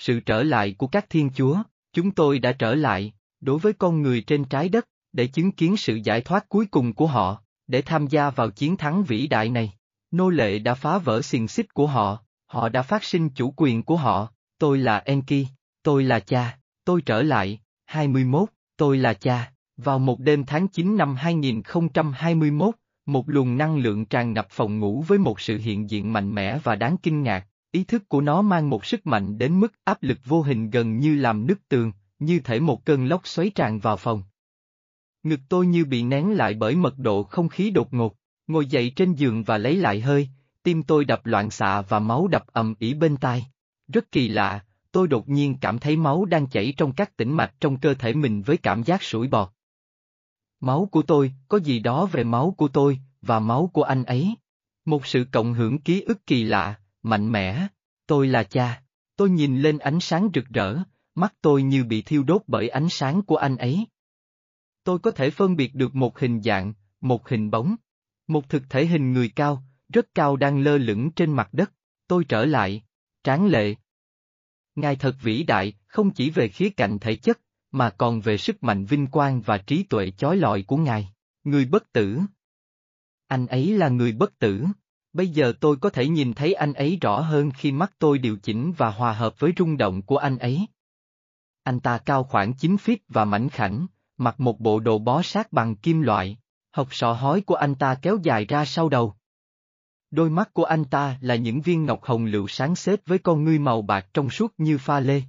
Sự trở lại của các thiên chúa, chúng tôi đã trở lại, đối với con người trên trái đất, để chứng kiến sự giải thoát cuối cùng của họ, để tham gia vào chiến thắng vĩ đại này. Nô lệ đã phá vỡ xiềng xích của họ, họ đã phát sinh chủ quyền của họ, tôi là Enki, tôi là cha, tôi trở lại, 21, tôi là cha. Vào một đêm tháng 9 năm 2021, một luồng năng lượng tràn ngập phòng ngủ với một sự hiện diện mạnh mẽ và đáng kinh ngạc, ý thức của nó mang một sức mạnh đến mức áp lực vô hình gần như làm nứt tường, như thể một cơn lốc xoáy tràn vào phòng. Ngực tôi như bị nén lại bởi mật độ không khí đột ngột, ngồi dậy trên giường và lấy lại hơi, tim tôi đập loạn xạ và máu đập ầm ĩ bên tai. Rất kỳ lạ, tôi đột nhiên cảm thấy máu đang chảy trong các tĩnh mạch trong cơ thể mình với cảm giác sủi bọt. Máu của tôi, có gì đó về máu của tôi, và máu của anh ấy. Một sự cộng hưởng ký ức kỳ lạ, mạnh mẽ. Tôi là cha. Tôi nhìn lên ánh sáng rực rỡ, mắt tôi như bị thiêu đốt bởi ánh sáng của anh ấy. Tôi có thể phân biệt được một hình dạng, một hình bóng. Một thực thể hình người cao, rất cao đang lơ lửng trên mặt đất. Tôi trở lại. Tráng lệ. Ngài thật vĩ đại, không chỉ về khía cạnh thể chất, mà còn về sức mạnh vinh quang và trí tuệ chói lọi của Ngài. Người bất tử. Anh ấy là người bất tử. Bây giờ tôi có thể nhìn thấy anh ấy rõ hơn khi mắt tôi điều chỉnh và hòa hợp với rung động của anh ấy. Anh ta cao khoảng 9 feet và mảnh khảnh, mặc một bộ đồ bó sát bằng kim loại, hộc sọ hói của anh ta kéo dài ra sau đầu. Đôi mắt của anh ta là những viên ngọc hồng lựu sáng xếp với con ngươi màu bạc trong suốt như pha lê.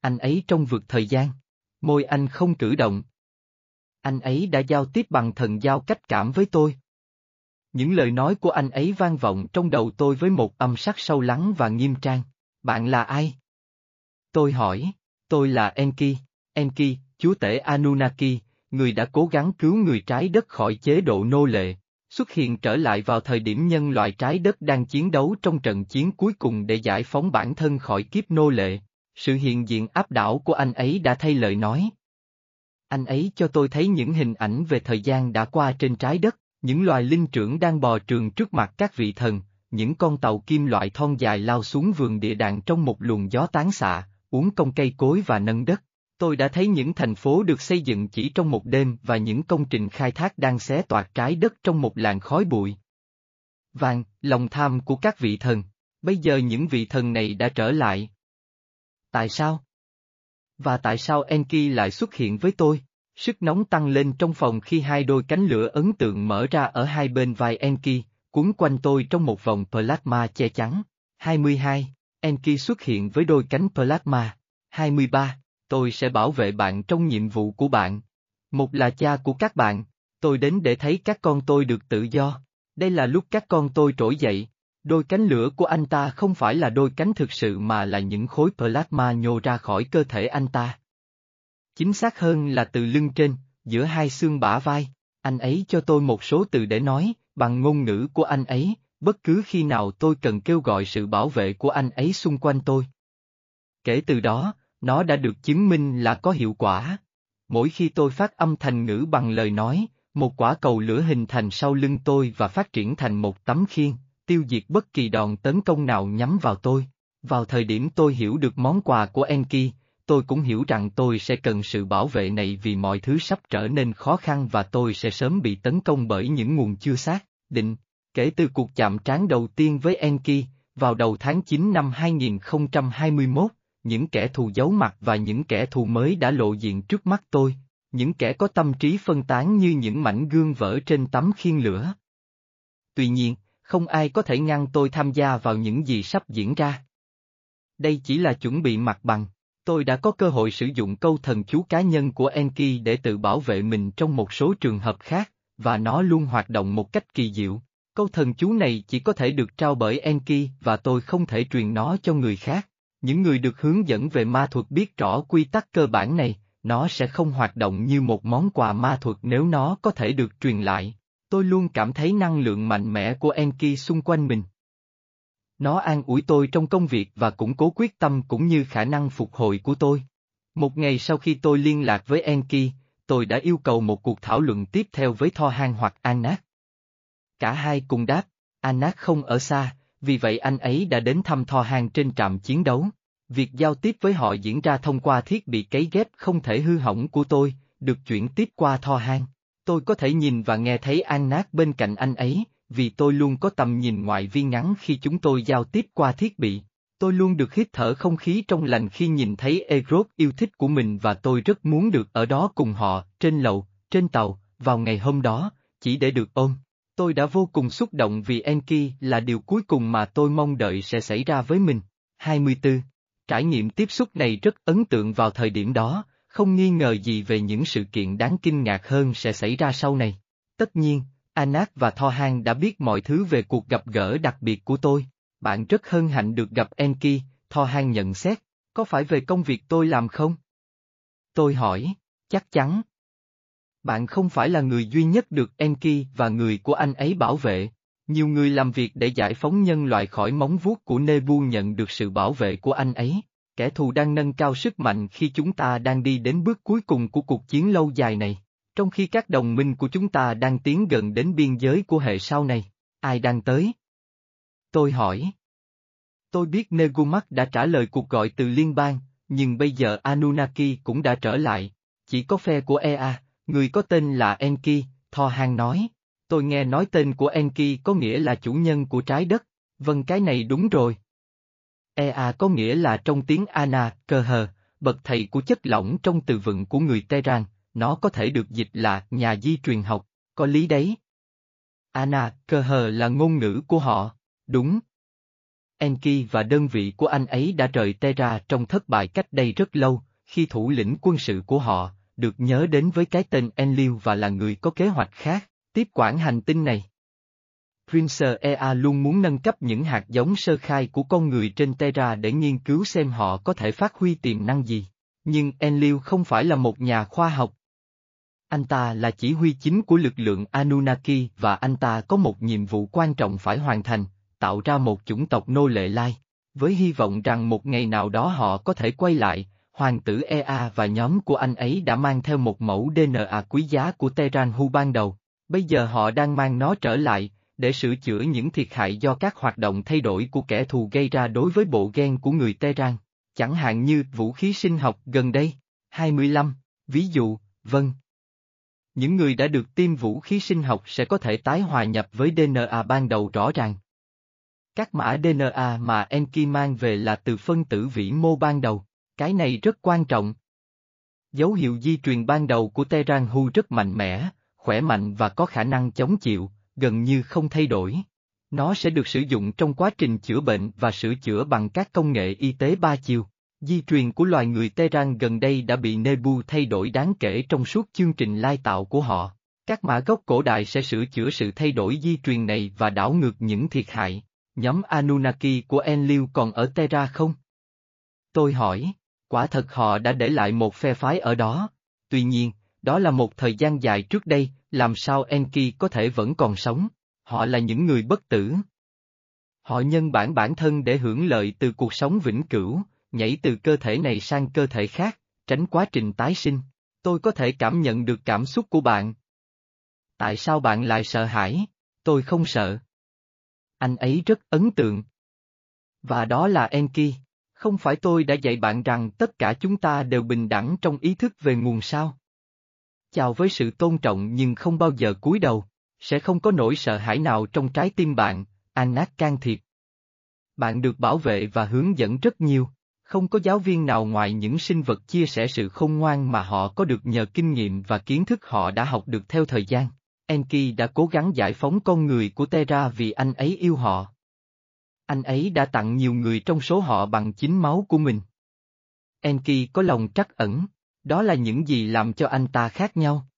Anh ấy trong vượt thời gian. Môi anh không cử động. Anh ấy đã giao tiếp bằng thần giao cách cảm với tôi. Những lời nói của anh ấy vang vọng trong đầu tôi với một âm sắc sâu lắng và nghiêm trang. Bạn là ai? Tôi hỏi, tôi là Enki, Enki, chúa tể Anunnaki, người đã cố gắng cứu người trái đất khỏi chế độ nô lệ, xuất hiện trở lại vào thời điểm nhân loại trái đất đang chiến đấu trong trận chiến cuối cùng để giải phóng bản thân khỏi kiếp nô lệ. Sự hiện diện áp đảo của anh ấy đã thay lời nói. Anh ấy cho tôi thấy những hình ảnh về thời gian đã qua trên trái đất, những loài linh trưởng đang bò trường trước mặt các vị thần, những con tàu kim loại thon dài lao xuống vườn địa đàng trong một luồng gió tán xạ, uống công cây cối và nâng đất. Tôi đã thấy những thành phố được xây dựng chỉ trong một đêm và những công trình khai thác đang xé toạc trái đất trong một làn khói bụi. Vàng, lòng tham của các vị thần. Bây giờ những vị thần này đã trở lại, Tại sao? Và tại sao Enki lại xuất hiện với tôi? Sức nóng tăng lên trong phòng khi hai đôi cánh lửa ấn tượng mở ra ở hai bên vai Enki, cuốn quanh tôi trong một vòng plasma che chắn. 22. Enki xuất hiện với đôi cánh plasma. 23. Tôi sẽ bảo vệ bạn trong nhiệm vụ của bạn. Một là cha của các bạn. Tôi đến để thấy các con tôi được tự do. Đây là lúc các con tôi trỗi dậy, Đôi cánh lửa của anh ta không phải là đôi cánh thực sự mà là những khối plasma nhô ra khỏi cơ thể anh ta. Chính xác hơn là từ lưng trên, giữa hai xương bả vai, anh ấy cho tôi một số từ để nói, bằng ngôn ngữ của anh ấy, bất cứ khi nào tôi cần kêu gọi sự bảo vệ của anh ấy xung quanh tôi. Kể từ đó, nó đã được chứng minh là có hiệu quả. Mỗi khi tôi phát âm thành ngữ bằng lời nói, một quả cầu lửa hình thành sau lưng tôi và phát triển thành một tấm khiên, tiêu diệt bất kỳ đòn tấn công nào nhắm vào tôi. Vào thời điểm tôi hiểu được món quà của Enki, tôi cũng hiểu rằng tôi sẽ cần sự bảo vệ này vì mọi thứ sắp trở nên khó khăn và tôi sẽ sớm bị tấn công bởi những nguồn chưa xác, định. Kể từ cuộc chạm trán đầu tiên với Enki, vào đầu tháng 9 năm 2021, những kẻ thù giấu mặt và những kẻ thù mới đã lộ diện trước mắt tôi, những kẻ có tâm trí phân tán như những mảnh gương vỡ trên tấm khiên lửa. Tuy nhiên, không ai có thể ngăn tôi tham gia vào những gì sắp diễn ra. Đây chỉ là chuẩn bị mặt bằng, tôi đã có cơ hội sử dụng câu thần chú cá nhân của Enki để tự bảo vệ mình trong một số trường hợp khác, và nó luôn hoạt động một cách kỳ diệu. Câu thần chú này chỉ có thể được trao bởi Enki và tôi không thể truyền nó cho người khác. Những người được hướng dẫn về ma thuật biết rõ quy tắc cơ bản này, nó sẽ không hoạt động như một món quà ma thuật nếu nó có thể được truyền lại. Tôi luôn cảm thấy năng lượng mạnh mẽ của Enki xung quanh mình. Nó an ủi tôi trong công việc và củng cố quyết tâm cũng như khả năng phục hồi của tôi. Một ngày sau khi tôi liên lạc với Enki, tôi đã yêu cầu một cuộc thảo luận tiếp theo với Tho'han hoặc Anak. Cả hai cùng đáp, Anak không ở xa, vì vậy anh ấy đã đến thăm Tho'han trên trạm chiến đấu. Việc giao tiếp với họ diễn ra thông qua thiết bị cấy ghép không thể hư hỏng của tôi, được chuyển tiếp qua Tho hang. Tôi có thể nhìn và nghe thấy Anak bên cạnh anh ấy, vì tôi luôn có tầm nhìn ngoại vi ngắn khi chúng tôi giao tiếp qua thiết bị. Tôi luôn được hít thở không khí trong lành khi nhìn thấy Egrod yêu thích của mình và tôi rất muốn được ở đó cùng họ, trên lầu, trên tàu, vào ngày hôm đó, chỉ để được ôm. Tôi đã vô cùng xúc động vì Enki là điều cuối cùng mà tôi mong đợi sẽ xảy ra với mình. 24. Trải nghiệm tiếp xúc này rất ấn tượng vào thời điểm đó, không nghi ngờ gì về những sự kiện đáng kinh ngạc hơn sẽ xảy ra sau này. Tất nhiên, Anak và Tho Han đã biết mọi thứ về cuộc gặp gỡ đặc biệt của tôi. Bạn rất hân hạnh được gặp Enki, Tho Han nhận xét, có phải về công việc tôi làm không? Tôi hỏi, chắc chắn. Bạn không phải là người duy nhất được Enki và người của anh ấy bảo vệ. Nhiều người làm việc để giải phóng nhân loại khỏi móng vuốt của Nebu nhận được sự bảo vệ của anh ấy. Kẻ thù đang nâng cao sức mạnh khi chúng ta đang đi đến bước cuối cùng của cuộc chiến lâu dài này. Trong khi các đồng minh của chúng ta đang tiến gần đến biên giới của hệ sau này, ai đang tới? Tôi hỏi. Tôi biết Negumak đã trả lời cuộc gọi từ liên bang, nhưng bây giờ Anunnaki cũng đã trở lại. Chỉ có phe của Ea, người có tên là Enki, Tho Hang nói. Tôi nghe nói tên của Enki có nghĩa là chủ nhân của trái đất. Vâng cái này đúng rồi. Ea có nghĩa là trong tiếng Ana, cơ hờ, bậc thầy của chất lỏng trong từ vựng của người Tehran, nó có thể được dịch là nhà di truyền học, có lý đấy. Anna, cơ hờ là ngôn ngữ của họ, đúng. Enki và đơn vị của anh ấy đã rời Terra trong thất bại cách đây rất lâu, khi thủ lĩnh quân sự của họ, được nhớ đến với cái tên Enlil và là người có kế hoạch khác, tiếp quản hành tinh này. Prince Ea luôn muốn nâng cấp những hạt giống sơ khai của con người trên Terra để nghiên cứu xem họ có thể phát huy tiềm năng gì. Nhưng Enlil không phải là một nhà khoa học. Anh ta là chỉ huy chính của lực lượng Anunnaki và anh ta có một nhiệm vụ quan trọng phải hoàn thành, tạo ra một chủng tộc nô lệ lai. Với hy vọng rằng một ngày nào đó họ có thể quay lại, hoàng tử Ea và nhóm của anh ấy đã mang theo một mẫu DNA quý giá của Terran Hu ban đầu. Bây giờ họ đang mang nó trở lại, để sửa chữa những thiệt hại do các hoạt động thay đổi của kẻ thù gây ra đối với bộ gen của người Tehran, chẳng hạn như vũ khí sinh học gần đây. 25. Ví dụ, vâng. Những người đã được tiêm vũ khí sinh học sẽ có thể tái hòa nhập với DNA ban đầu rõ ràng. Các mã DNA mà Enki mang về là từ phân tử vĩ mô ban đầu, cái này rất quan trọng. Dấu hiệu di truyền ban đầu của Tehran Hu rất mạnh mẽ, khỏe mạnh và có khả năng chống chịu, gần như không thay đổi. Nó sẽ được sử dụng trong quá trình chữa bệnh và sửa chữa bằng các công nghệ y tế ba chiều. Di truyền của loài người Tehran gần đây đã bị Nebu thay đổi đáng kể trong suốt chương trình lai tạo của họ. Các mã gốc cổ đại sẽ sửa chữa sự thay đổi di truyền này và đảo ngược những thiệt hại. Nhóm Anunnaki của Enlil còn ở Terra không? Tôi hỏi, quả thật họ đã để lại một phe phái ở đó. Tuy nhiên, đó là một thời gian dài trước đây, làm sao Enki có thể vẫn còn sống? Họ là những người bất tử. Họ nhân bản bản thân để hưởng lợi từ cuộc sống vĩnh cửu, nhảy từ cơ thể này sang cơ thể khác, tránh quá trình tái sinh. Tôi có thể cảm nhận được cảm xúc của bạn. Tại sao bạn lại sợ hãi? Tôi không sợ. Anh ấy rất ấn tượng. Và đó là Enki. Không phải tôi đã dạy bạn rằng tất cả chúng ta đều bình đẳng trong ý thức về nguồn sao? chào với sự tôn trọng nhưng không bao giờ cúi đầu, sẽ không có nỗi sợ hãi nào trong trái tim bạn, Anak can thiệp. Bạn được bảo vệ và hướng dẫn rất nhiều, không có giáo viên nào ngoài những sinh vật chia sẻ sự khôn ngoan mà họ có được nhờ kinh nghiệm và kiến thức họ đã học được theo thời gian. Enki đã cố gắng giải phóng con người của Terra vì anh ấy yêu họ. Anh ấy đã tặng nhiều người trong số họ bằng chính máu của mình. Enki có lòng trắc ẩn. Đó là những gì làm cho anh ta khác nhau.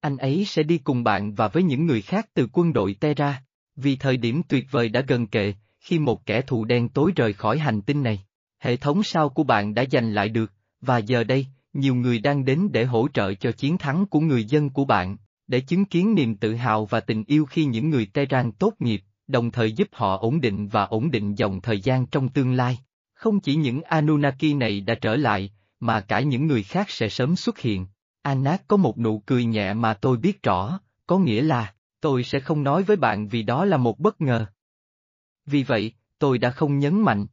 Anh ấy sẽ đi cùng bạn và với những người khác từ quân đội Terra, vì thời điểm tuyệt vời đã gần kề, khi một kẻ thù đen tối rời khỏi hành tinh này. Hệ thống sao của bạn đã giành lại được, và giờ đây, nhiều người đang đến để hỗ trợ cho chiến thắng của người dân của bạn, để chứng kiến niềm tự hào và tình yêu khi những người Terran tốt nghiệp, đồng thời giúp họ ổn định và ổn định dòng thời gian trong tương lai. Không chỉ những Anunnaki này đã trở lại, mà cả những người khác sẽ sớm xuất hiện. Anak có một nụ cười nhẹ mà tôi biết rõ, có nghĩa là, tôi sẽ không nói với bạn vì đó là một bất ngờ. Vì vậy, tôi đã không nhấn mạnh.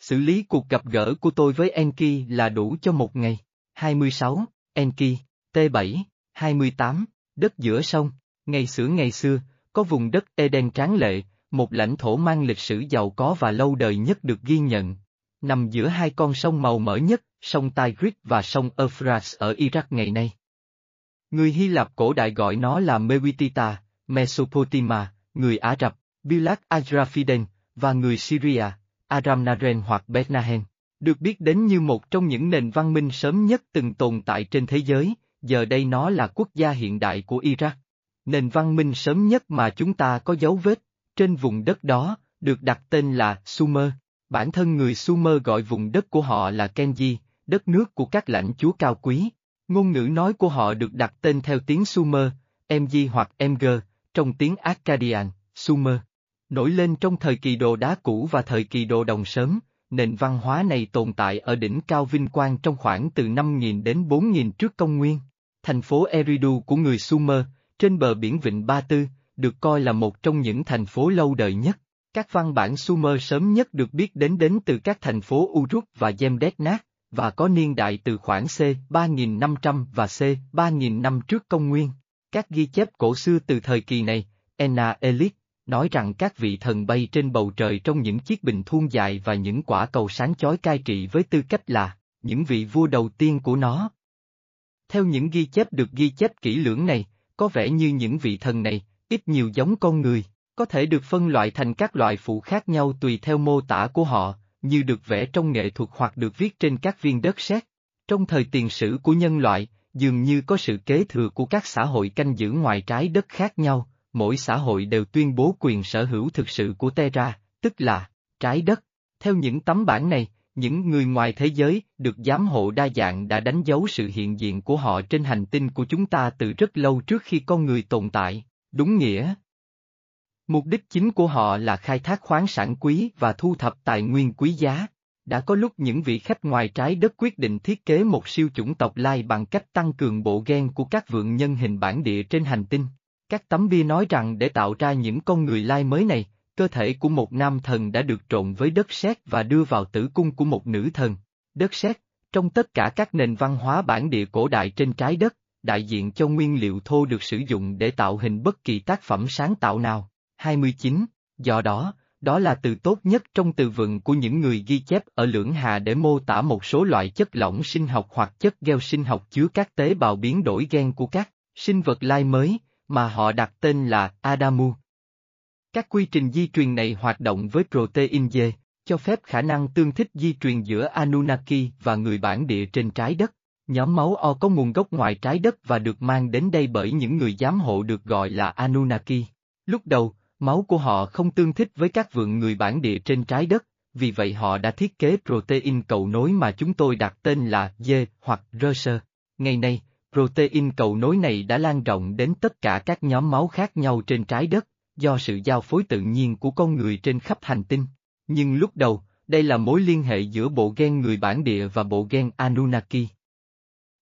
Xử lý cuộc gặp gỡ của tôi với Enki là đủ cho một ngày. 26, Enki, T7, 28, đất giữa sông, ngày xưa ngày xưa, có vùng đất Eden tráng lệ, một lãnh thổ mang lịch sử giàu có và lâu đời nhất được ghi nhận. Nằm giữa hai con sông màu mỡ nhất, sông Tigris và sông Euphrates ở Iraq ngày nay. Người Hy Lạp cổ đại gọi nó là Mewitita, Mesopotamia, người Ả Rập, Bilat Ajrafiden, và người Syria, Aramnaren hoặc Bethnahem, được biết đến như một trong những nền văn minh sớm nhất từng tồn tại trên thế giới, giờ đây nó là quốc gia hiện đại của Iraq. Nền văn minh sớm nhất mà chúng ta có dấu vết, trên vùng đất đó, được đặt tên là Sumer. Bản thân người Sumer gọi vùng đất của họ là Kenji, đất nước của các lãnh chúa cao quý. Ngôn ngữ nói của họ được đặt tên theo tiếng Sumer, MG hoặc MG, trong tiếng Akkadian, Sumer. Nổi lên trong thời kỳ đồ đá cũ và thời kỳ đồ đồng sớm, nền văn hóa này tồn tại ở đỉnh cao vinh quang trong khoảng từ 5.000 đến 4.000 trước công nguyên. Thành phố Eridu của người Sumer, trên bờ biển Vịnh Ba Tư, được coi là một trong những thành phố lâu đời nhất. Các văn bản Sumer sớm nhất được biết đến đến từ các thành phố Uruk và Jemdet và có niên đại từ khoảng C 3500 và C 3000 năm trước công nguyên. Các ghi chép cổ xưa từ thời kỳ này, Ena Elit, nói rằng các vị thần bay trên bầu trời trong những chiếc bình thuôn dài và những quả cầu sáng chói cai trị với tư cách là những vị vua đầu tiên của nó. Theo những ghi chép được ghi chép kỹ lưỡng này, có vẻ như những vị thần này, ít nhiều giống con người, có thể được phân loại thành các loại phụ khác nhau tùy theo mô tả của họ, như được vẽ trong nghệ thuật hoặc được viết trên các viên đất sét. Trong thời tiền sử của nhân loại, dường như có sự kế thừa của các xã hội canh giữ ngoài trái đất khác nhau, mỗi xã hội đều tuyên bố quyền sở hữu thực sự của Terra, tức là trái đất. Theo những tấm bản này, những người ngoài thế giới được giám hộ đa dạng đã đánh dấu sự hiện diện của họ trên hành tinh của chúng ta từ rất lâu trước khi con người tồn tại, đúng nghĩa. Mục đích chính của họ là khai thác khoáng sản quý và thu thập tài nguyên quý giá. Đã có lúc những vị khách ngoài trái đất quyết định thiết kế một siêu chủng tộc lai bằng cách tăng cường bộ gen của các vượng nhân hình bản địa trên hành tinh. Các tấm bia nói rằng để tạo ra những con người lai mới này, cơ thể của một nam thần đã được trộn với đất sét và đưa vào tử cung của một nữ thần. Đất sét, trong tất cả các nền văn hóa bản địa cổ đại trên trái đất, đại diện cho nguyên liệu thô được sử dụng để tạo hình bất kỳ tác phẩm sáng tạo nào. 29, do đó, đó là từ tốt nhất trong từ vựng của những người ghi chép ở lưỡng hà để mô tả một số loại chất lỏng sinh học hoặc chất gheo sinh học chứa các tế bào biến đổi gen của các sinh vật lai mới, mà họ đặt tên là Adamu. Các quy trình di truyền này hoạt động với protein dê, cho phép khả năng tương thích di truyền giữa Anunnaki và người bản địa trên trái đất. Nhóm máu O có nguồn gốc ngoài trái đất và được mang đến đây bởi những người giám hộ được gọi là Anunnaki. Lúc đầu, máu của họ không tương thích với các vượng người bản địa trên trái đất, vì vậy họ đã thiết kế protein cầu nối mà chúng tôi đặt tên là D hoặc Rơ Ngày nay, protein cầu nối này đã lan rộng đến tất cả các nhóm máu khác nhau trên trái đất, do sự giao phối tự nhiên của con người trên khắp hành tinh. Nhưng lúc đầu, đây là mối liên hệ giữa bộ gen người bản địa và bộ gen Anunnaki.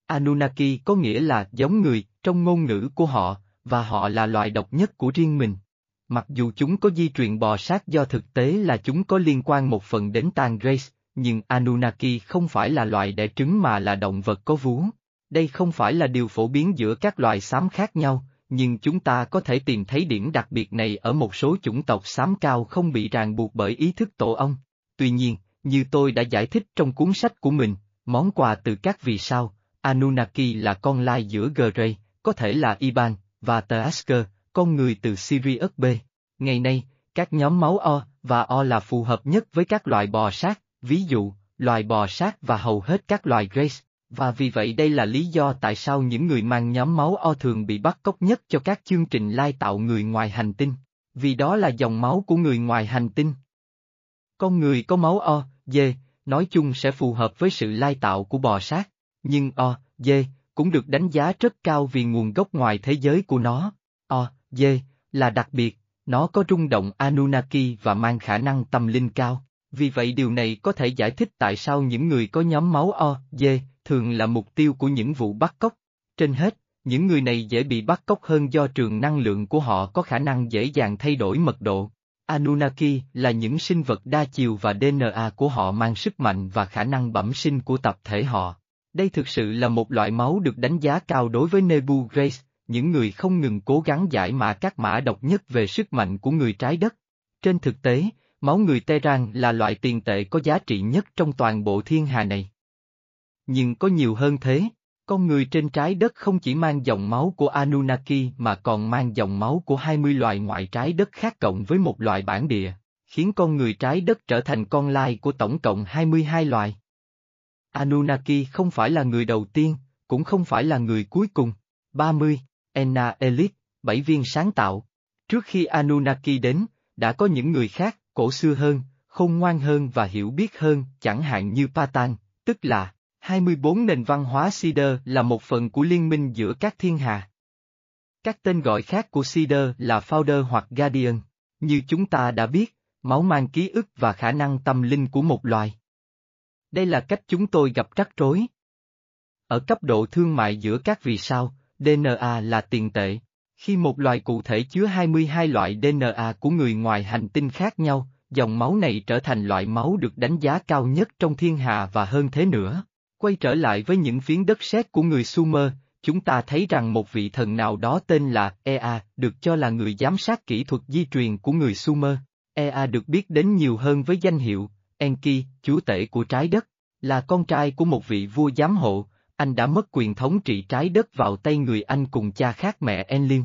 Anunnaki có nghĩa là giống người trong ngôn ngữ của họ, và họ là loài độc nhất của riêng mình. Mặc dù chúng có di truyền bò sát do thực tế là chúng có liên quan một phần đến Tangrace, nhưng Anunnaki không phải là loài đẻ trứng mà là động vật có vú. Đây không phải là điều phổ biến giữa các loài xám khác nhau, nhưng chúng ta có thể tìm thấy điểm đặc biệt này ở một số chủng tộc xám cao không bị ràng buộc bởi ý thức tổ ong. Tuy nhiên, như tôi đã giải thích trong cuốn sách của mình, món quà từ các vì sao, Anunnaki là con lai giữa Grey, có thể là Iban, và Taasker, con người từ Sirius B. Ngày nay, các nhóm máu O và O là phù hợp nhất với các loài bò sát, ví dụ, loài bò sát và hầu hết các loài Grace, và vì vậy đây là lý do tại sao những người mang nhóm máu O thường bị bắt cóc nhất cho các chương trình lai tạo người ngoài hành tinh, vì đó là dòng máu của người ngoài hành tinh. Con người có máu O, D, nói chung sẽ phù hợp với sự lai tạo của bò sát, nhưng O, D, cũng được đánh giá rất cao vì nguồn gốc ngoài thế giới của nó. O, D, là đặc biệt, nó có rung động Anunnaki và mang khả năng tâm linh cao, vì vậy điều này có thể giải thích tại sao những người có nhóm máu O, D, thường là mục tiêu của những vụ bắt cóc. Trên hết, những người này dễ bị bắt cóc hơn do trường năng lượng của họ có khả năng dễ dàng thay đổi mật độ. Anunnaki là những sinh vật đa chiều và DNA của họ mang sức mạnh và khả năng bẩm sinh của tập thể họ. Đây thực sự là một loại máu được đánh giá cao đối với Nebu Grace, những người không ngừng cố gắng giải mã các mã độc nhất về sức mạnh của người trái đất. Trên thực tế, máu người Tehran là loại tiền tệ có giá trị nhất trong toàn bộ thiên hà này. Nhưng có nhiều hơn thế, con người trên trái đất không chỉ mang dòng máu của Anunnaki mà còn mang dòng máu của 20 loài ngoại trái đất khác cộng với một loại bản địa, khiến con người trái đất trở thành con lai của tổng cộng 22 loài. Anunnaki không phải là người đầu tiên, cũng không phải là người cuối cùng. 30. Enna Elite, bảy viên sáng tạo. Trước khi Anunnaki đến, đã có những người khác, cổ xưa hơn, khôn ngoan hơn và hiểu biết hơn, chẳng hạn như Patan, tức là 24 nền văn hóa Sider là một phần của liên minh giữa các thiên hà. Các tên gọi khác của Sider là Founder hoặc Guardian. Như chúng ta đã biết, máu mang ký ức và khả năng tâm linh của một loài. Đây là cách chúng tôi gặp rắc rối. Ở cấp độ thương mại giữa các vì sao, DNA là tiền tệ. Khi một loài cụ thể chứa 22 loại DNA của người ngoài hành tinh khác nhau, dòng máu này trở thành loại máu được đánh giá cao nhất trong thiên hà và hơn thế nữa. Quay trở lại với những phiến đất sét của người Sumer, chúng ta thấy rằng một vị thần nào đó tên là Ea được cho là người giám sát kỹ thuật di truyền của người Sumer. Ea được biết đến nhiều hơn với danh hiệu Enki, chúa tể của trái đất, là con trai của một vị vua giám hộ, anh đã mất quyền thống trị trái đất vào tay người anh cùng cha khác mẹ Enlil.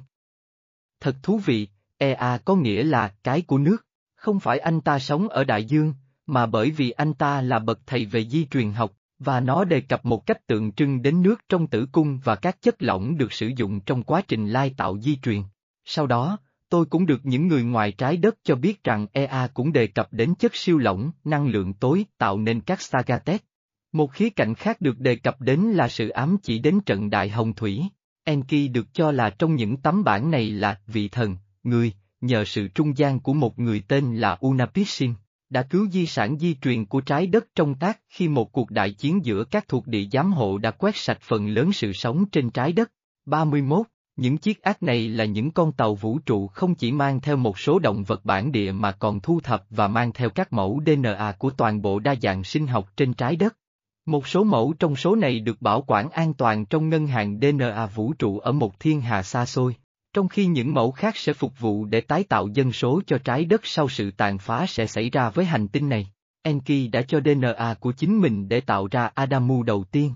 Thật thú vị, Ea có nghĩa là cái của nước, không phải anh ta sống ở đại dương, mà bởi vì anh ta là bậc thầy về di truyền học, và nó đề cập một cách tượng trưng đến nước trong tử cung và các chất lỏng được sử dụng trong quá trình lai tạo di truyền. Sau đó, tôi cũng được những người ngoài trái đất cho biết rằng EA cũng đề cập đến chất siêu lỏng, năng lượng tối tạo nên các Sagatet. Một khía cạnh khác được đề cập đến là sự ám chỉ đến trận đại hồng thủy. Enki được cho là trong những tấm bản này là vị thần, người, nhờ sự trung gian của một người tên là Unapishin đã cứu di sản di truyền của trái đất trong tác khi một cuộc đại chiến giữa các thuộc địa giám hộ đã quét sạch phần lớn sự sống trên trái đất. 31. Những chiếc ác này là những con tàu vũ trụ không chỉ mang theo một số động vật bản địa mà còn thu thập và mang theo các mẫu DNA của toàn bộ đa dạng sinh học trên trái đất. Một số mẫu trong số này được bảo quản an toàn trong ngân hàng DNA vũ trụ ở một thiên hà xa xôi trong khi những mẫu khác sẽ phục vụ để tái tạo dân số cho trái đất sau sự tàn phá sẽ xảy ra với hành tinh này. Enki đã cho DNA của chính mình để tạo ra Adamu đầu tiên.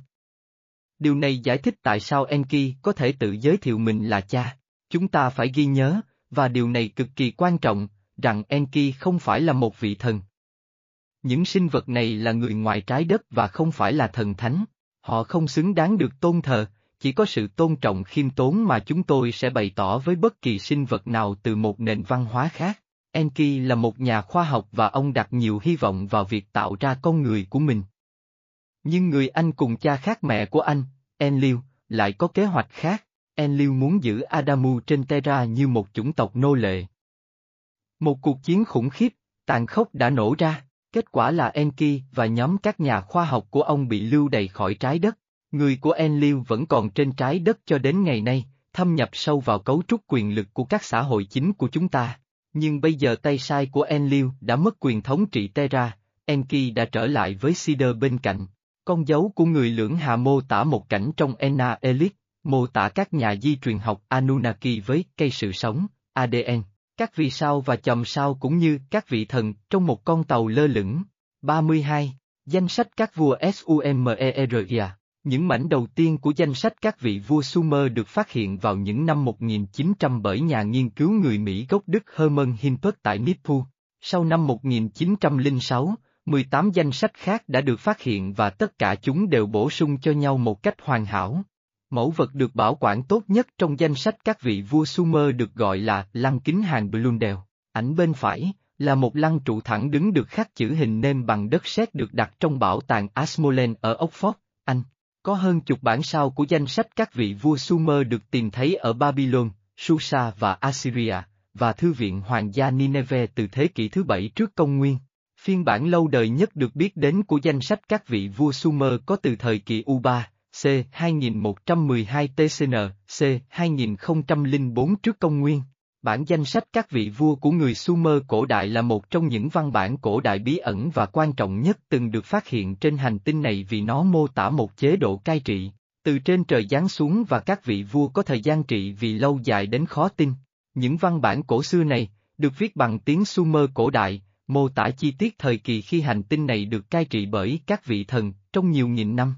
Điều này giải thích tại sao Enki có thể tự giới thiệu mình là cha. Chúng ta phải ghi nhớ, và điều này cực kỳ quan trọng, rằng Enki không phải là một vị thần. Những sinh vật này là người ngoài trái đất và không phải là thần thánh. Họ không xứng đáng được tôn thờ, chỉ có sự tôn trọng khiêm tốn mà chúng tôi sẽ bày tỏ với bất kỳ sinh vật nào từ một nền văn hóa khác. Enki là một nhà khoa học và ông đặt nhiều hy vọng vào việc tạo ra con người của mình. Nhưng người anh cùng cha khác mẹ của anh, Enlil, lại có kế hoạch khác. Enlil muốn giữ Adamu trên Terra như một chủng tộc nô lệ. Một cuộc chiến khủng khiếp, tàn khốc đã nổ ra, kết quả là Enki và nhóm các nhà khoa học của ông bị lưu đày khỏi trái đất. Người của Enlil vẫn còn trên trái đất cho đến ngày nay, thâm nhập sâu vào cấu trúc quyền lực của các xã hội chính của chúng ta. Nhưng bây giờ tay sai của Enlil đã mất quyền thống trị Terra, Enki đã trở lại với Sider bên cạnh. Con dấu của người lưỡng hà mô tả một cảnh trong Enna Elite, mô tả các nhà di truyền học Anunnaki với cây sự sống, ADN, các vì sao và chòm sao cũng như các vị thần trong một con tàu lơ lửng. 32. Danh sách các vua Sumeria những mảnh đầu tiên của danh sách các vị vua Sumer được phát hiện vào những năm 1900 bởi nhà nghiên cứu người Mỹ gốc Đức Hermann Himpert tại Nippu. Sau năm 1906, 18 danh sách khác đã được phát hiện và tất cả chúng đều bổ sung cho nhau một cách hoàn hảo. Mẫu vật được bảo quản tốt nhất trong danh sách các vị vua Sumer được gọi là lăng kính hàng Blundell. Ảnh bên phải là một lăng trụ thẳng đứng được khắc chữ hình nêm bằng đất sét được đặt trong bảo tàng Ashmolean ở Oxford, có hơn chục bản sao của danh sách các vị vua Sumer được tìm thấy ở Babylon, Susa và Assyria, và Thư viện Hoàng gia Nineveh từ thế kỷ thứ bảy trước công nguyên. Phiên bản lâu đời nhất được biết đến của danh sách các vị vua Sumer có từ thời kỳ U3, C 2112 TCN, C 2004 trước công nguyên. Bản danh sách các vị vua của người Sumer cổ đại là một trong những văn bản cổ đại bí ẩn và quan trọng nhất từng được phát hiện trên hành tinh này vì nó mô tả một chế độ cai trị, từ trên trời giáng xuống và các vị vua có thời gian trị vì lâu dài đến khó tin. Những văn bản cổ xưa này, được viết bằng tiếng Sumer cổ đại, mô tả chi tiết thời kỳ khi hành tinh này được cai trị bởi các vị thần, trong nhiều nghìn năm.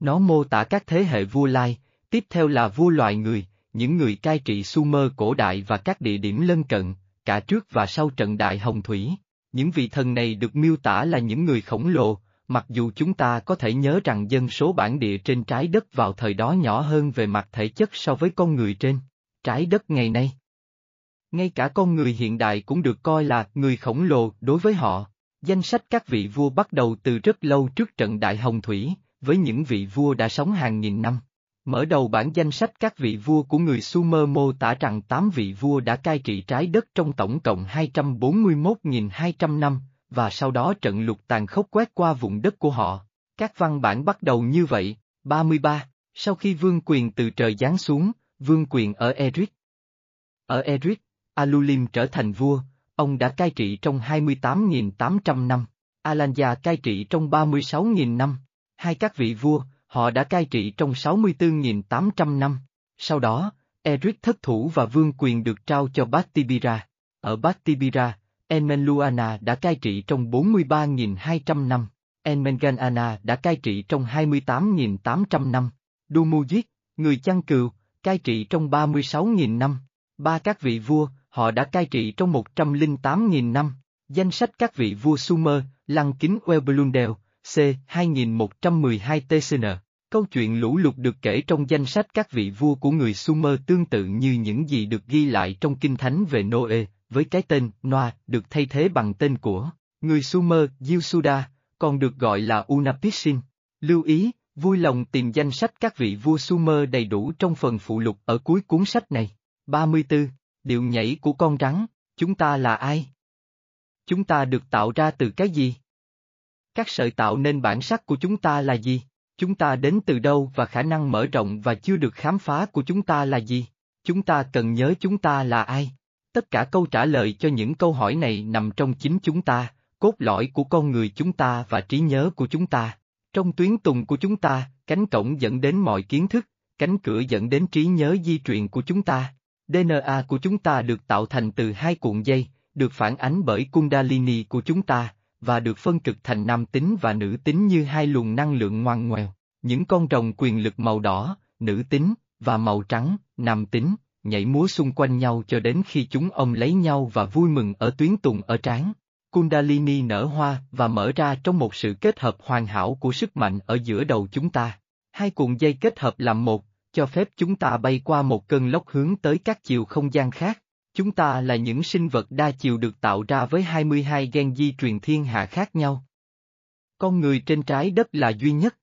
Nó mô tả các thế hệ vua lai, tiếp theo là vua loài người, những người cai trị Sumer cổ đại và các địa điểm lân cận, cả trước và sau trận đại hồng thủy. Những vị thần này được miêu tả là những người khổng lồ, mặc dù chúng ta có thể nhớ rằng dân số bản địa trên trái đất vào thời đó nhỏ hơn về mặt thể chất so với con người trên trái đất ngày nay. Ngay cả con người hiện đại cũng được coi là người khổng lồ đối với họ. Danh sách các vị vua bắt đầu từ rất lâu trước trận Đại Hồng Thủy, với những vị vua đã sống hàng nghìn năm. Mở đầu bản danh sách các vị vua của người Sumer mô tả rằng 8 vị vua đã cai trị trái đất trong tổng cộng 241.200 năm, và sau đó trận lục tàn khốc quét qua vùng đất của họ. Các văn bản bắt đầu như vậy, 33, sau khi vương quyền từ trời giáng xuống, vương quyền ở Eric. Ở Eric, Alulim trở thành vua, ông đã cai trị trong 28.800 năm, Alanya cai trị trong 36.000 năm, hai các vị vua, họ đã cai trị trong 64.800 năm. Sau đó, Eric thất thủ và vương quyền được trao cho Battibira. Ở Battibira, Enmenluana đã cai trị trong 43.200 năm, Enmenganana đã cai trị trong 28.800 năm, Dumujit, người chăn cừu, cai trị trong 36.000 năm. Ba các vị vua, họ đã cai trị trong 108.000 năm. Danh sách các vị vua Sumer, Lăng Kính Welblundel, C. 2112 TCN. Câu chuyện lũ lụt được kể trong danh sách các vị vua của người Sumer tương tự như những gì được ghi lại trong Kinh Thánh về Noe, với cái tên Noa được thay thế bằng tên của người Sumer Yusuda, còn được gọi là Unapisin. Lưu ý, vui lòng tìm danh sách các vị vua Sumer đầy đủ trong phần phụ lục ở cuối cuốn sách này. 34. Điệu nhảy của con rắn, chúng ta là ai? Chúng ta được tạo ra từ cái gì? Các sợi tạo nên bản sắc của chúng ta là gì? Chúng ta đến từ đâu và khả năng mở rộng và chưa được khám phá của chúng ta là gì? Chúng ta cần nhớ chúng ta là ai? Tất cả câu trả lời cho những câu hỏi này nằm trong chính chúng ta, cốt lõi của con người chúng ta và trí nhớ của chúng ta. Trong tuyến tùng của chúng ta, cánh cổng dẫn đến mọi kiến thức, cánh cửa dẫn đến trí nhớ di truyền của chúng ta. DNA của chúng ta được tạo thành từ hai cuộn dây, được phản ánh bởi Kundalini của chúng ta, và được phân cực thành nam tính và nữ tính như hai luồng năng lượng ngoằn ngoèo. Những con rồng quyền lực màu đỏ, nữ tính, và màu trắng, nam tính, nhảy múa xung quanh nhau cho đến khi chúng ông lấy nhau và vui mừng ở tuyến tùng ở trán. Kundalini nở hoa và mở ra trong một sự kết hợp hoàn hảo của sức mạnh ở giữa đầu chúng ta. Hai cuộn dây kết hợp làm một, cho phép chúng ta bay qua một cơn lốc hướng tới các chiều không gian khác. Chúng ta là những sinh vật đa chiều được tạo ra với 22 gen di truyền thiên hạ khác nhau. Con người trên trái đất là duy nhất.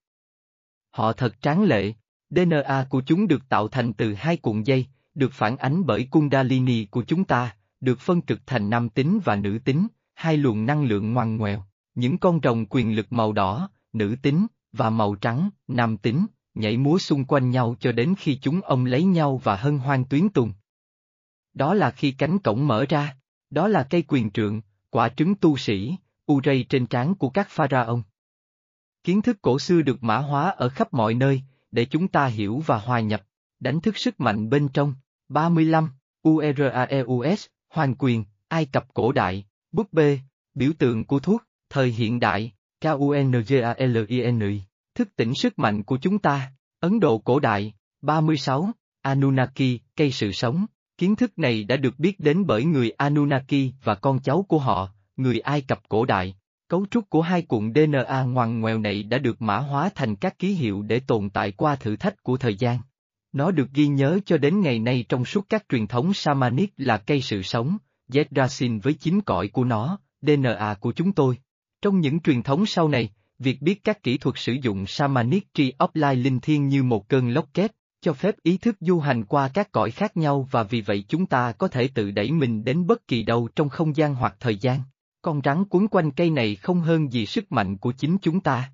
Họ thật tráng lệ, DNA của chúng được tạo thành từ hai cuộn dây, được phản ánh bởi Kundalini của chúng ta, được phân trực thành nam tính và nữ tính, hai luồng năng lượng ngoằn ngoèo, những con rồng quyền lực màu đỏ, nữ tính, và màu trắng, nam tính, nhảy múa xung quanh nhau cho đến khi chúng ông lấy nhau và hân hoan tuyến tùng. Đó là khi cánh cổng mở ra, đó là cây quyền trượng, quả trứng tu sĩ, u rây trên trán của các pharaon. Kiến thức cổ xưa được mã hóa ở khắp mọi nơi, để chúng ta hiểu và hòa nhập, đánh thức sức mạnh bên trong. 35. URAEUS, Hoàng quyền, Ai Cập cổ đại, búp bê, biểu tượng của thuốc, thời hiện đại, KUNGALINI, thức tỉnh sức mạnh của chúng ta, Ấn Độ cổ đại, 36, Anunnaki, cây sự sống, kiến thức này đã được biết đến bởi người Anunnaki và con cháu của họ, người Ai Cập cổ đại. Cấu trúc của hai cuộn DNA ngoằn ngoèo này đã được mã hóa thành các ký hiệu để tồn tại qua thử thách của thời gian. Nó được ghi nhớ cho đến ngày nay trong suốt các truyền thống Shamanic là cây sự sống, Yggdrasil với chín cõi của nó, DNA của chúng tôi. Trong những truyền thống sau này, việc biết các kỹ thuật sử dụng Shamanic Tree of Life linh thiêng như một cơn lốc kép, cho phép ý thức du hành qua các cõi khác nhau và vì vậy chúng ta có thể tự đẩy mình đến bất kỳ đâu trong không gian hoặc thời gian. Con rắn cuốn quanh cây này không hơn gì sức mạnh của chính chúng ta.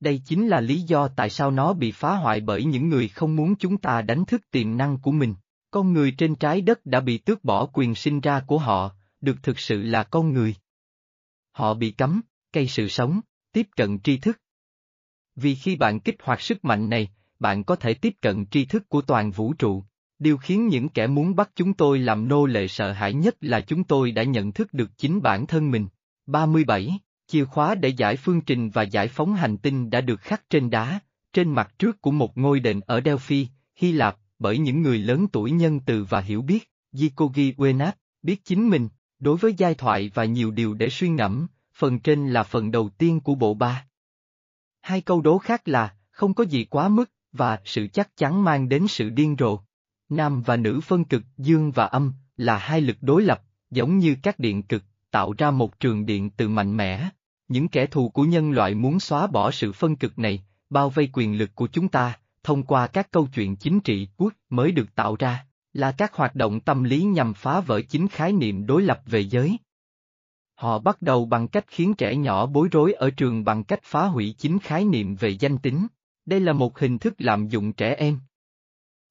Đây chính là lý do tại sao nó bị phá hoại bởi những người không muốn chúng ta đánh thức tiềm năng của mình. Con người trên trái đất đã bị tước bỏ quyền sinh ra của họ, được thực sự là con người. Họ bị cấm, cây sự sống, tiếp cận tri thức. Vì khi bạn kích hoạt sức mạnh này, bạn có thể tiếp cận tri thức của toàn vũ trụ. Điều khiến những kẻ muốn bắt chúng tôi làm nô lệ sợ hãi nhất là chúng tôi đã nhận thức được chính bản thân mình. 37. Chìa khóa để giải phương trình và giải phóng hành tinh đã được khắc trên đá, trên mặt trước của một ngôi đền ở Delphi, Hy Lạp, bởi những người lớn tuổi nhân từ và hiểu biết, Gikogi Wenat, biết chính mình, đối với giai thoại và nhiều điều để suy ngẫm, phần trên là phần đầu tiên của bộ ba. Hai câu đố khác là, không có gì quá mức, và sự chắc chắn mang đến sự điên rồ. Nam và nữ phân cực, dương và âm, là hai lực đối lập, giống như các điện cực, tạo ra một trường điện từ mạnh mẽ. Những kẻ thù của nhân loại muốn xóa bỏ sự phân cực này, bao vây quyền lực của chúng ta, thông qua các câu chuyện chính trị quốc mới được tạo ra, là các hoạt động tâm lý nhằm phá vỡ chính khái niệm đối lập về giới. Họ bắt đầu bằng cách khiến trẻ nhỏ bối rối ở trường bằng cách phá hủy chính khái niệm về danh tính. Đây là một hình thức lạm dụng trẻ em.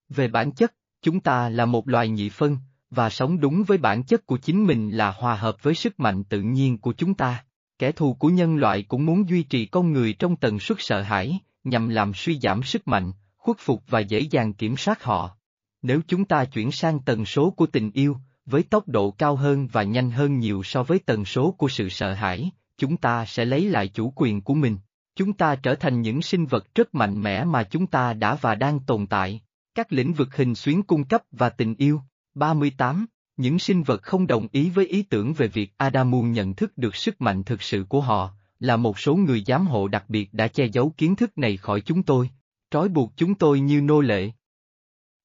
Về bản chất, chúng ta là một loài nhị phân, và sống đúng với bản chất của chính mình là hòa hợp với sức mạnh tự nhiên của chúng ta. Kẻ thù của nhân loại cũng muốn duy trì con người trong tần suất sợ hãi, nhằm làm suy giảm sức mạnh, khuất phục và dễ dàng kiểm soát họ. Nếu chúng ta chuyển sang tần số của tình yêu, với tốc độ cao hơn và nhanh hơn nhiều so với tần số của sự sợ hãi, chúng ta sẽ lấy lại chủ quyền của mình. Chúng ta trở thành những sinh vật rất mạnh mẽ mà chúng ta đã và đang tồn tại. Các lĩnh vực hình xuyến cung cấp và tình yêu. 38. Những sinh vật không đồng ý với ý tưởng về việc Adamun nhận thức được sức mạnh thực sự của họ, là một số người giám hộ đặc biệt đã che giấu kiến thức này khỏi chúng tôi, trói buộc chúng tôi như nô lệ.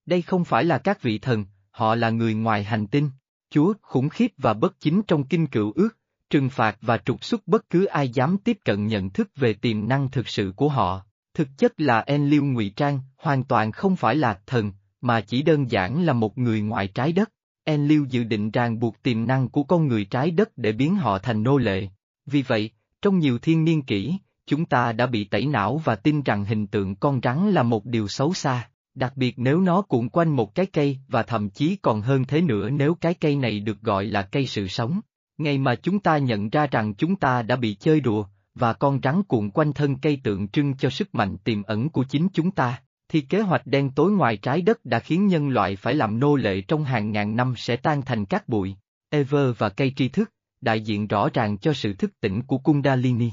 Đây không phải là các vị thần, họ là người ngoài hành tinh, Chúa khủng khiếp và bất chính trong kinh cựu ước, trừng phạt và trục xuất bất cứ ai dám tiếp cận nhận thức về tiềm năng thực sự của họ. Thực chất là Enlil ngụy trang, hoàn toàn không phải là thần, mà chỉ đơn giản là một người ngoài trái đất. Enlil dự định ràng buộc tiềm năng của con người trái đất để biến họ thành nô lệ. Vì vậy, trong nhiều thiên niên kỷ, chúng ta đã bị tẩy não và tin rằng hình tượng con rắn là một điều xấu xa, đặc biệt nếu nó cuộn quanh một cái cây và thậm chí còn hơn thế nữa nếu cái cây này được gọi là cây sự sống. Ngày mà chúng ta nhận ra rằng chúng ta đã bị chơi đùa, và con rắn cuộn quanh thân cây tượng trưng cho sức mạnh tiềm ẩn của chính chúng ta, thì kế hoạch đen tối ngoài trái đất đã khiến nhân loại phải làm nô lệ trong hàng ngàn năm sẽ tan thành cát bụi. Ever và cây tri thức, đại diện rõ ràng cho sự thức tỉnh của Kundalini.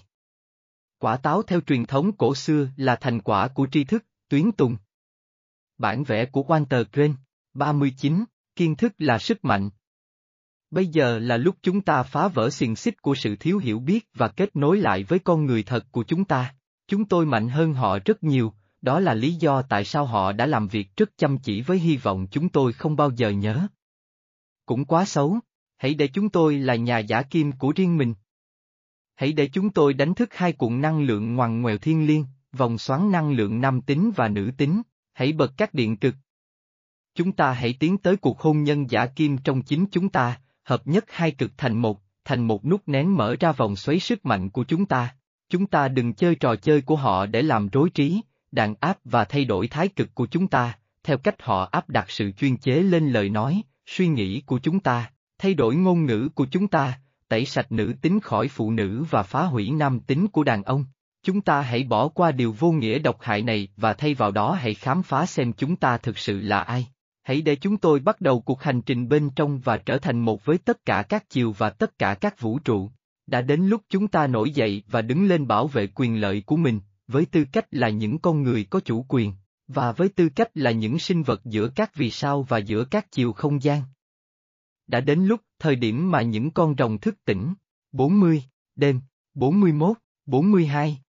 Quả táo theo truyền thống cổ xưa là thành quả của tri thức, tuyến tùng. Bản vẽ của Walter Crane, 39, kiên thức là sức mạnh. Bây giờ là lúc chúng ta phá vỡ xiềng xích của sự thiếu hiểu biết và kết nối lại với con người thật của chúng ta. Chúng tôi mạnh hơn họ rất nhiều, đó là lý do tại sao họ đã làm việc rất chăm chỉ với hy vọng chúng tôi không bao giờ nhớ. Cũng quá xấu, hãy để chúng tôi là nhà giả kim của riêng mình. Hãy để chúng tôi đánh thức hai cuộn năng lượng ngoằn ngoèo thiên liêng, vòng xoắn năng lượng nam tính và nữ tính, hãy bật các điện cực. Chúng ta hãy tiến tới cuộc hôn nhân giả kim trong chính chúng ta, hợp nhất hai cực thành một, thành một nút nén mở ra vòng xoáy sức mạnh của chúng ta. Chúng ta đừng chơi trò chơi của họ để làm rối trí, đàn áp và thay đổi thái cực của chúng ta, theo cách họ áp đặt sự chuyên chế lên lời nói, suy nghĩ của chúng ta, thay đổi ngôn ngữ của chúng ta, tẩy sạch nữ tính khỏi phụ nữ và phá hủy nam tính của đàn ông. Chúng ta hãy bỏ qua điều vô nghĩa độc hại này và thay vào đó hãy khám phá xem chúng ta thực sự là ai. Hãy để chúng tôi bắt đầu cuộc hành trình bên trong và trở thành một với tất cả các chiều và tất cả các vũ trụ. Đã đến lúc chúng ta nổi dậy và đứng lên bảo vệ quyền lợi của mình, với tư cách là những con người có chủ quyền, và với tư cách là những sinh vật giữa các vì sao và giữa các chiều không gian. Đã đến lúc, thời điểm mà những con rồng thức tỉnh. 40, đêm, 41, 42,